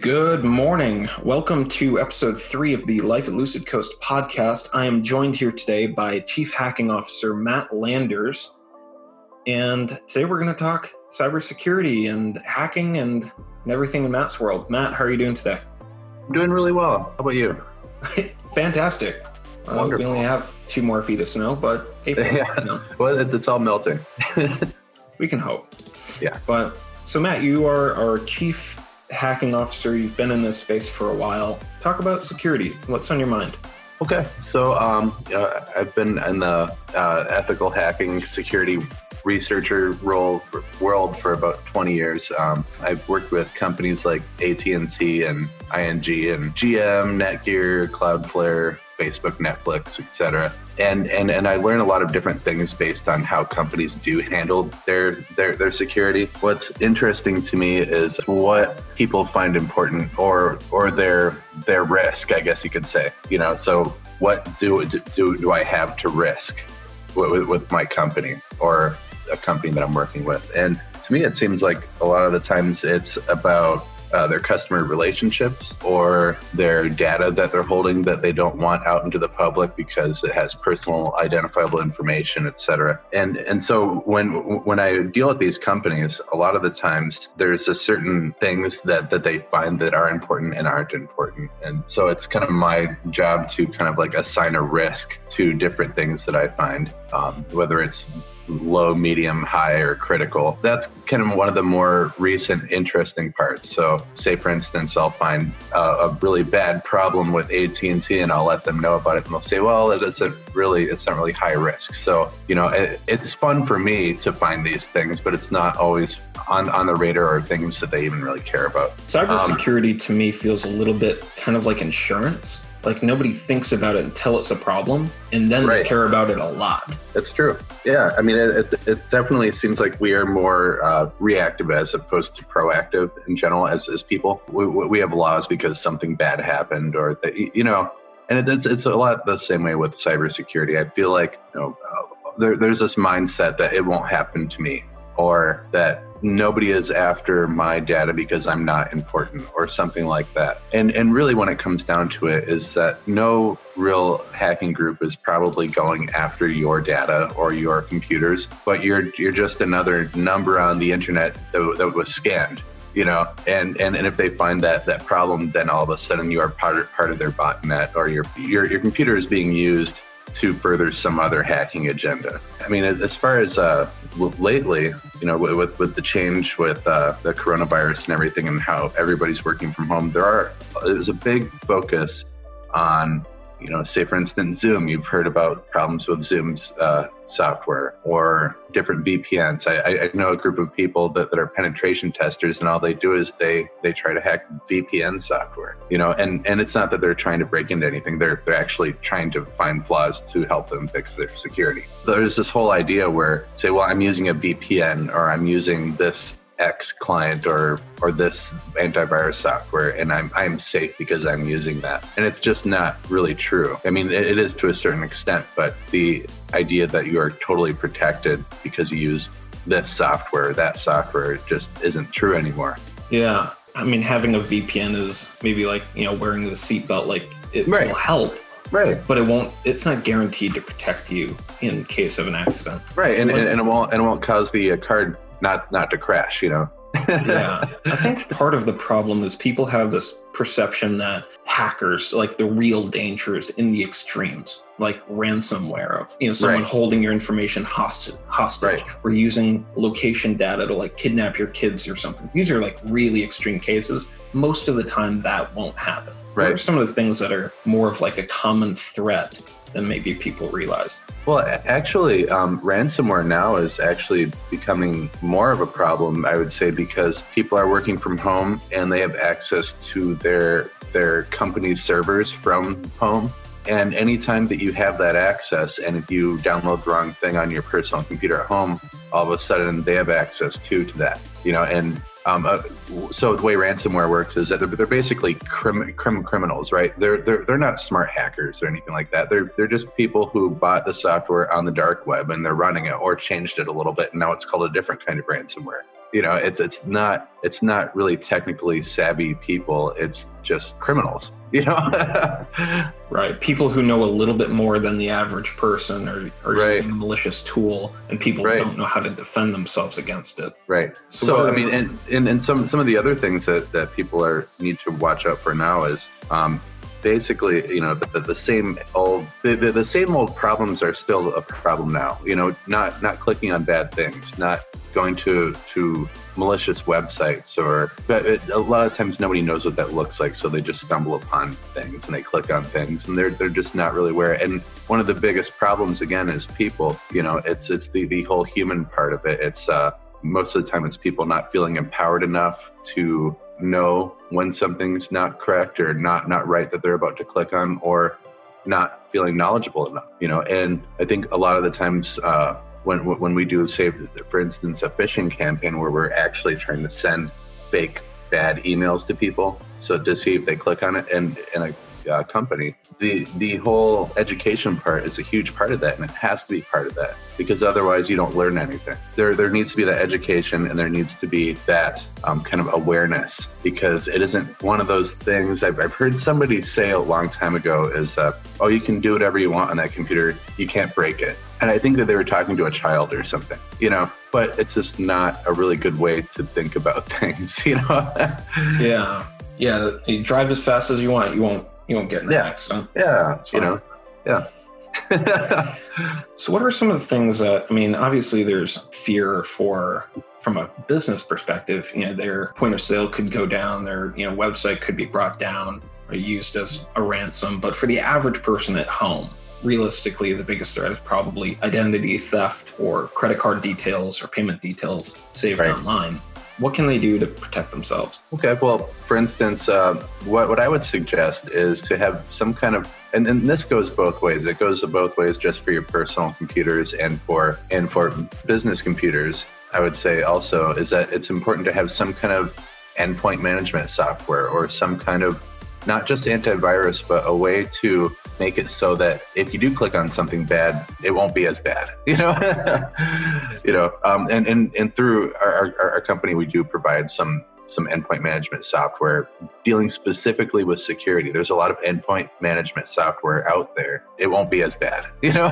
Good morning. Welcome to episode three of the Life at Lucid Coast podcast. I am joined here today by Chief Hacking Officer Matt Landers. And today we're going to talk cybersecurity and hacking and everything in Matt's world. Matt, how are you doing today? I'm doing really well. How about you? Fantastic. Uh, we only have two more feet of snow, but April, yeah. You know. well, it's, it's all melting. we can hope. Yeah. But so, Matt, you are our chief hacking officer. You've been in this space for a while. Talk about security. What's on your mind? Okay, so um, uh, I've been in the uh, ethical hacking security researcher role for, world for about 20 years. Um, I've worked with companies like AT&T and ING and GM, Netgear, Cloudflare, Facebook, Netflix, etc. And and and I learn a lot of different things based on how companies do handle their their their security. What's interesting to me is what people find important or or their their risk, I guess you could say. You know, so what do do do I have to risk with, with my company or a company that I'm working with? And to me, it seems like a lot of the times it's about uh, their customer relationships or their data that they're holding that they don't want out into the public because it has personal identifiable information, et cetera. And and so when when I deal with these companies, a lot of the times there's a certain things that that they find that are important and aren't important. And so it's kind of my job to kind of like assign a risk to different things that I find, um, whether it's low, medium, high, or critical. That's kind of one of the more recent interesting parts. So, say for instance, I'll find a really bad problem with AT and T, and I'll let them know about it, and they'll say, "Well, it's a really, it's not really high risk." So, you know, it, it's fun for me to find these things, but it's not always on on the radar or things that they even really care about. Cybersecurity um, to me feels a little bit kind of like insurance like nobody thinks about it until it's a problem and then right. they care about it a lot. That's true. Yeah i mean it, it, it definitely seems like we are more uh, reactive as opposed to proactive in general as, as people. We, we have laws because something bad happened or the, you know and it's, it's a lot the same way with cybersecurity. I feel like you know uh, there, there's this mindset that it won't happen to me or that nobody is after my data because I'm not important or something like that. And and really when it comes down to it is that no real hacking group is probably going after your data or your computers, but you're you're just another number on the internet that, that was scanned you know and, and and if they find that that problem then all of a sudden you are part of, part of their botnet or your your, your computer is being used to further some other hacking agenda. I mean, as far as uh, lately, you know, with with the change with uh, the coronavirus and everything, and how everybody's working from home, there are there's a big focus on you know, say for instance, Zoom, you've heard about problems with Zoom's uh, software or different VPNs. I, I, know a group of people that, that are penetration testers and all they do is they, they try to hack VPN software, you know, and, and it's not that they're trying to break into anything. They're, they're actually trying to find flaws to help them fix their security. There's this whole idea where say, well, I'm using a VPN or I'm using this X client or or this antivirus software and I'm I'm safe because I'm using that. And it's just not really true. I mean it, it is to a certain extent, but the idea that you are totally protected because you use this software, that software just isn't true anymore. Yeah. I mean having a VPN is maybe like, you know, wearing the seatbelt like it right. will help. Right. But it won't it's not guaranteed to protect you in case of an accident. Right. And, and, and, it won't and it won't cause the uh, card not not to crash, you know. yeah. I think part of the problem is people have this perception that hackers, like the real danger is in the extremes, like ransomware of, you know, someone right. holding your information hostage, hostage right. or using location data to like kidnap your kids or something. These are like really extreme cases. Most of the time that won't happen. Right. What are some of the things that are more of like a common threat than maybe people realize. Well, actually, um, ransomware now is actually becoming more of a problem, I would say, because people are working from home and they have access to their their company's servers from home. And anytime that you have that access, and if you download the wrong thing on your personal computer at home, all of a sudden they have access too to that. You know, and um, uh, so the way ransomware works is that they're, they're basically crim, crim, criminals, right? They're, they're they're not smart hackers or anything like that. They're they're just people who bought the software on the dark web and they're running it or changed it a little bit, and now it's called a different kind of ransomware. You know, it's it's not it's not really technically savvy people. It's just criminals. You know, right? People who know a little bit more than the average person are, are right. using a malicious tool, and people right. don't know how to defend themselves against it. Right. So, so I mean, and, and and some some of the other things that that people are need to watch out for now is um, basically, you know, the, the same old the, the, the, same old problems are still a problem now. You know, not not clicking on bad things, not going to to malicious websites or but it, a lot of times nobody knows what that looks like so they just stumble upon things and they click on things and they're they're just not really aware. And one of the biggest problems again is people you know it's it's the the whole human part of it. It's uh most of the time it's people not feeling empowered enough to know when something's not correct or not not right that they're about to click on or not feeling knowledgeable enough you know? And i think a lot of the times uh, when when we do say for instance a phishing campaign where we're actually trying to send fake bad emails to people so to see if they click on it and and a uh, company, the the whole education part is a huge part of that, and it has to be part of that because otherwise you don't learn anything. There there needs to be that education, and there needs to be that um, kind of awareness because it isn't one of those things. I've, I've heard somebody say a long time ago is, that "Oh, you can do whatever you want on that computer, you can't break it." And I think that they were talking to a child or something, you know. But it's just not a really good way to think about things, you know. yeah, yeah. You drive as fast as you want. You won't you won't get in an yeah. accident. Yeah, you know, yeah. so what are some of the things that i mean obviously there's fear for from a business perspective you know their point of sale could go down their you know website could be brought down or used as a ransom but for the average person at home realistically the biggest threat is probably identity theft or credit card details or payment details saved right. online what can they do to protect themselves? Okay, well, for instance, uh, what, what I would suggest is to have some kind of, and, and this goes both ways. It goes both ways just for your personal computers and for and for business computers. I would say also is that it's important to have some kind of endpoint management software or some kind of not just antivirus, but a way to make it so that if you do click on something bad, it won't be as bad. You know, you know, um, and and and through our, our, our company, we do provide some some endpoint management software dealing specifically with security. There's a lot of endpoint management software out there. It won't be as bad, you know.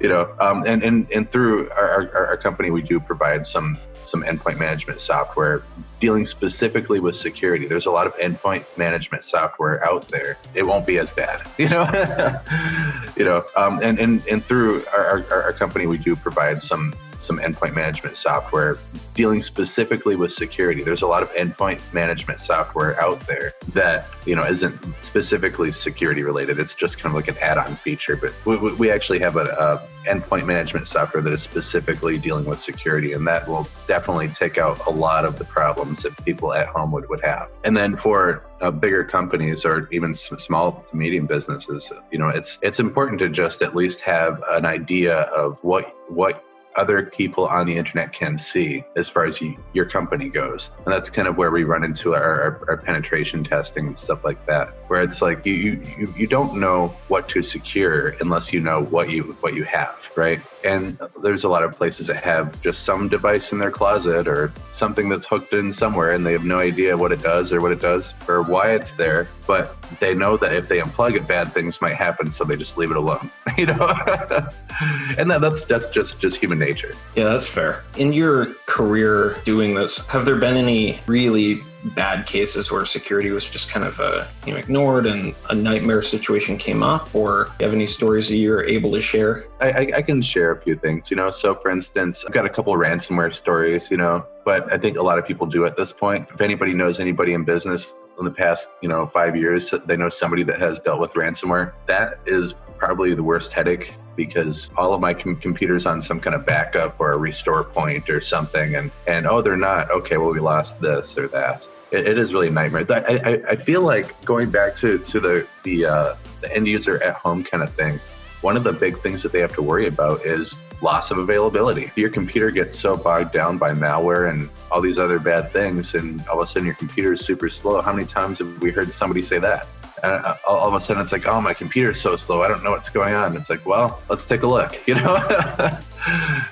you know, um, and and and through our, our, our company, we do provide some some endpoint management software dealing specifically with security. There's a lot of endpoint management software out there. It won't be as bad, you know. you know, um, and and and through our, our, our company, we do provide some some endpoint management software dealing specifically with security. There's a lot of endpoint management software out there that you know isn't specifically security related. It's just kind of like an add-on feature. But we, we actually have a, a endpoint management software that is specifically dealing with security, and that will definitely take out a lot of the problems that people at home would, would have. And then for uh, bigger companies or even small to medium businesses, you know, it's it's important to just at least have an idea of what what other people on the internet can see as far as you, your company goes. And that's kind of where we run into our, our, our, penetration testing and stuff like that, where it's like you, you, you don't know what to secure unless you know what you, what you have, right? And there's a lot of places that have just some device in their closet or something that's hooked in somewhere and they have no idea what it does or what it does or why it's there. But they know that if they unplug it, bad things might happen. So they just leave it alone, you know? and that, that's, that's just, just human nature. Yeah, that's fair. In your career doing this, have there been any really bad cases where security was just kind of uh, you know ignored and a nightmare situation came up or do you have any stories that you're able to share? I, I, I can share a few things you know? So for instance i've got a couple ransomware stories you know? But i think a lot of people do at this point. If anybody knows anybody in business in the past you know five years they know somebody that has dealt with ransomware. That is probably the worst headache because all of my com- computers on some kind of backup or a restore point or something and and oh they're not okay well we lost this or that it, it is really a nightmare I, I, I feel like going back to to the the, uh, the end user at home kind of thing one of the big things that they have to worry about is loss of availability. Your computer gets so bogged down by malware and all these other bad things, and all of a sudden your computer is super slow, how many times have we heard somebody say that? And uh, all of a sudden it's like, oh, my computer's so slow. I don't know what's going on. It's like, well, let's take a look, you know?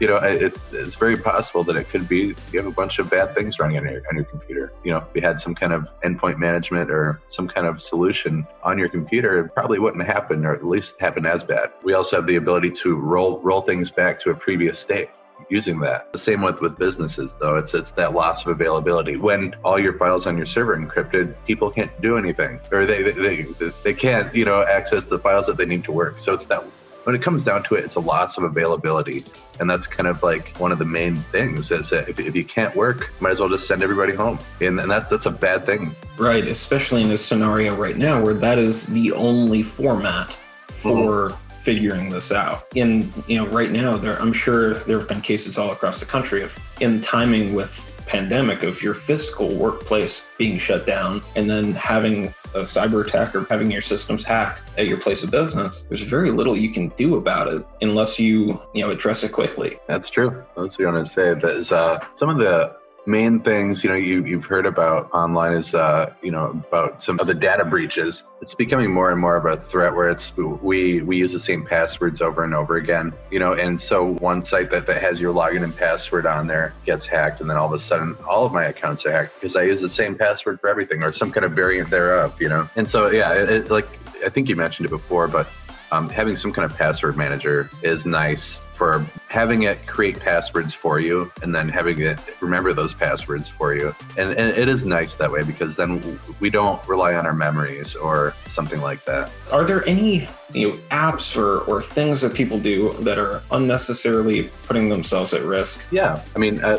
you know, it, it's very possible that it could be you have a bunch of bad things running on your on your computer. You know, if you had some kind of endpoint management or some kind of solution on your computer, it probably wouldn't happen, or at least happen as bad. We also have the ability to roll roll things back to a previous state using that. The same with with businesses though. It's it's that loss of availability. When all your files on your server encrypted, people can't do anything. Or they they, they, they can't, you know, access the files that they need to work. So it's that when it comes down to it, it's a loss of availability. And that's kind of like one of the main things is that if, if you can't work, might as well just send everybody home. And, and that's that's a bad thing. Right, especially in this scenario right now where that is the only format for figuring this out. In you know, right now, there I'm sure there have been cases all across the country of in timing with pandemic of your physical workplace being shut down and then having a cyber attack or having your systems hacked at your place of business there's very little you can do about it unless you you know address it quickly that's true that's what i want to say that is uh, some of the main things you know you, you've heard about online is uh, you know about some of the data breaches. It's becoming more and more of a threat where it's we we use the same passwords over and over again you know and so one site that, that has your login and password on there gets hacked and then all of a sudden all of my accounts are hacked because i use the same password for everything or some kind of variant thereof you know? And so yeah it, it, like i think you mentioned it before but um, having some kind of password manager is nice for having it create passwords for you and then having it remember those passwords for you. And, and it is nice that way because then we don't rely on our memories or something like that. Are there any you know, apps or, or things that people do that are unnecessarily putting themselves at risk? Yeah. I mean, uh,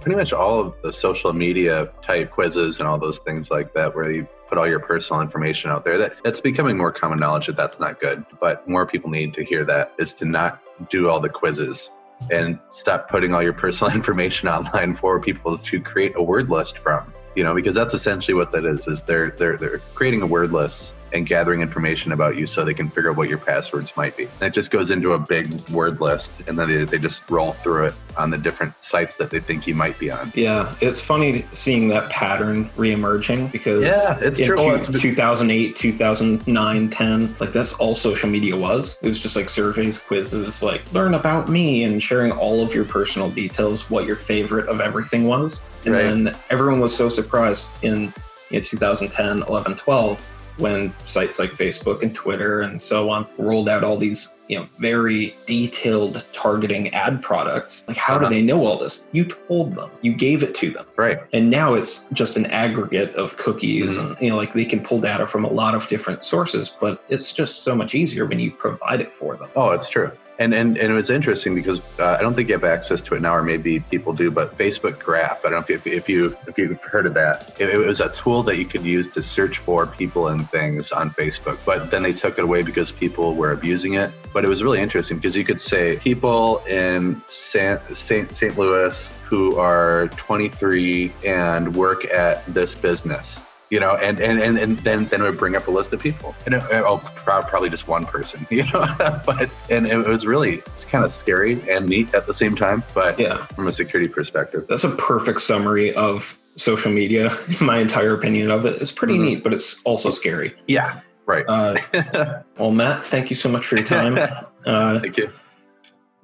pretty much all of the social media type quizzes and all those things like that where you put all your personal information out there that that's becoming more common knowledge that that's not good. But more people need to hear that is to not do all the quizzes and stop putting all your personal information online for people to create a word list from you know because that's essentially what that is is they're they're they're creating a word list and gathering information about you so they can figure out what your passwords might be. And it just goes into a big word list and then they, they just roll through it on the different sites that they think you might be on. Yeah, it's funny seeing that pattern reemerging because yeah, it's in true. Two, 2008, 2009, 10, like that's all social media was. It was just like surveys, quizzes, like learn about me and sharing all of your personal details, what your favorite of everything was. And right. then everyone was so surprised in in 2010, 11, 12 when sites like Facebook and Twitter and so on rolled out all these, you know, very detailed targeting ad products. Like, how uh-huh. do they know all this? You told them, you gave it to them. Right. And now it's just an aggregate of cookies mm-hmm. and, you know, like they can pull data from a lot of different sources, but it's just so much easier when you provide it for them. Oh, it's true. And, and and it was interesting because uh, I don't think you have access to it now, or maybe people do. But Facebook Graph, I don't know if you if you if you've heard of that. It, it, was a tool that you could use to search for people and things on Facebook. But then they took it away because people were abusing it. But it was really interesting because you could say people in St. St. Louis who are 23 and work at this business you know, and and and, and then then it would bring up a list of people, and it, oh, probably just one person, you know, but and it was really kind of scary and neat at the same time, but yeah, from a security perspective, that's a perfect summary of social media. My entire opinion of it. It's pretty mm-hmm. neat, but it's also scary. Yeah, right. Uh, well, Matt, thank you so much for your time. Uh, thank you.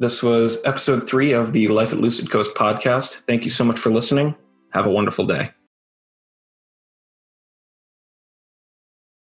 This was episode three of the Life at Lucid Coast podcast. Thank you so much for listening. Have a wonderful day.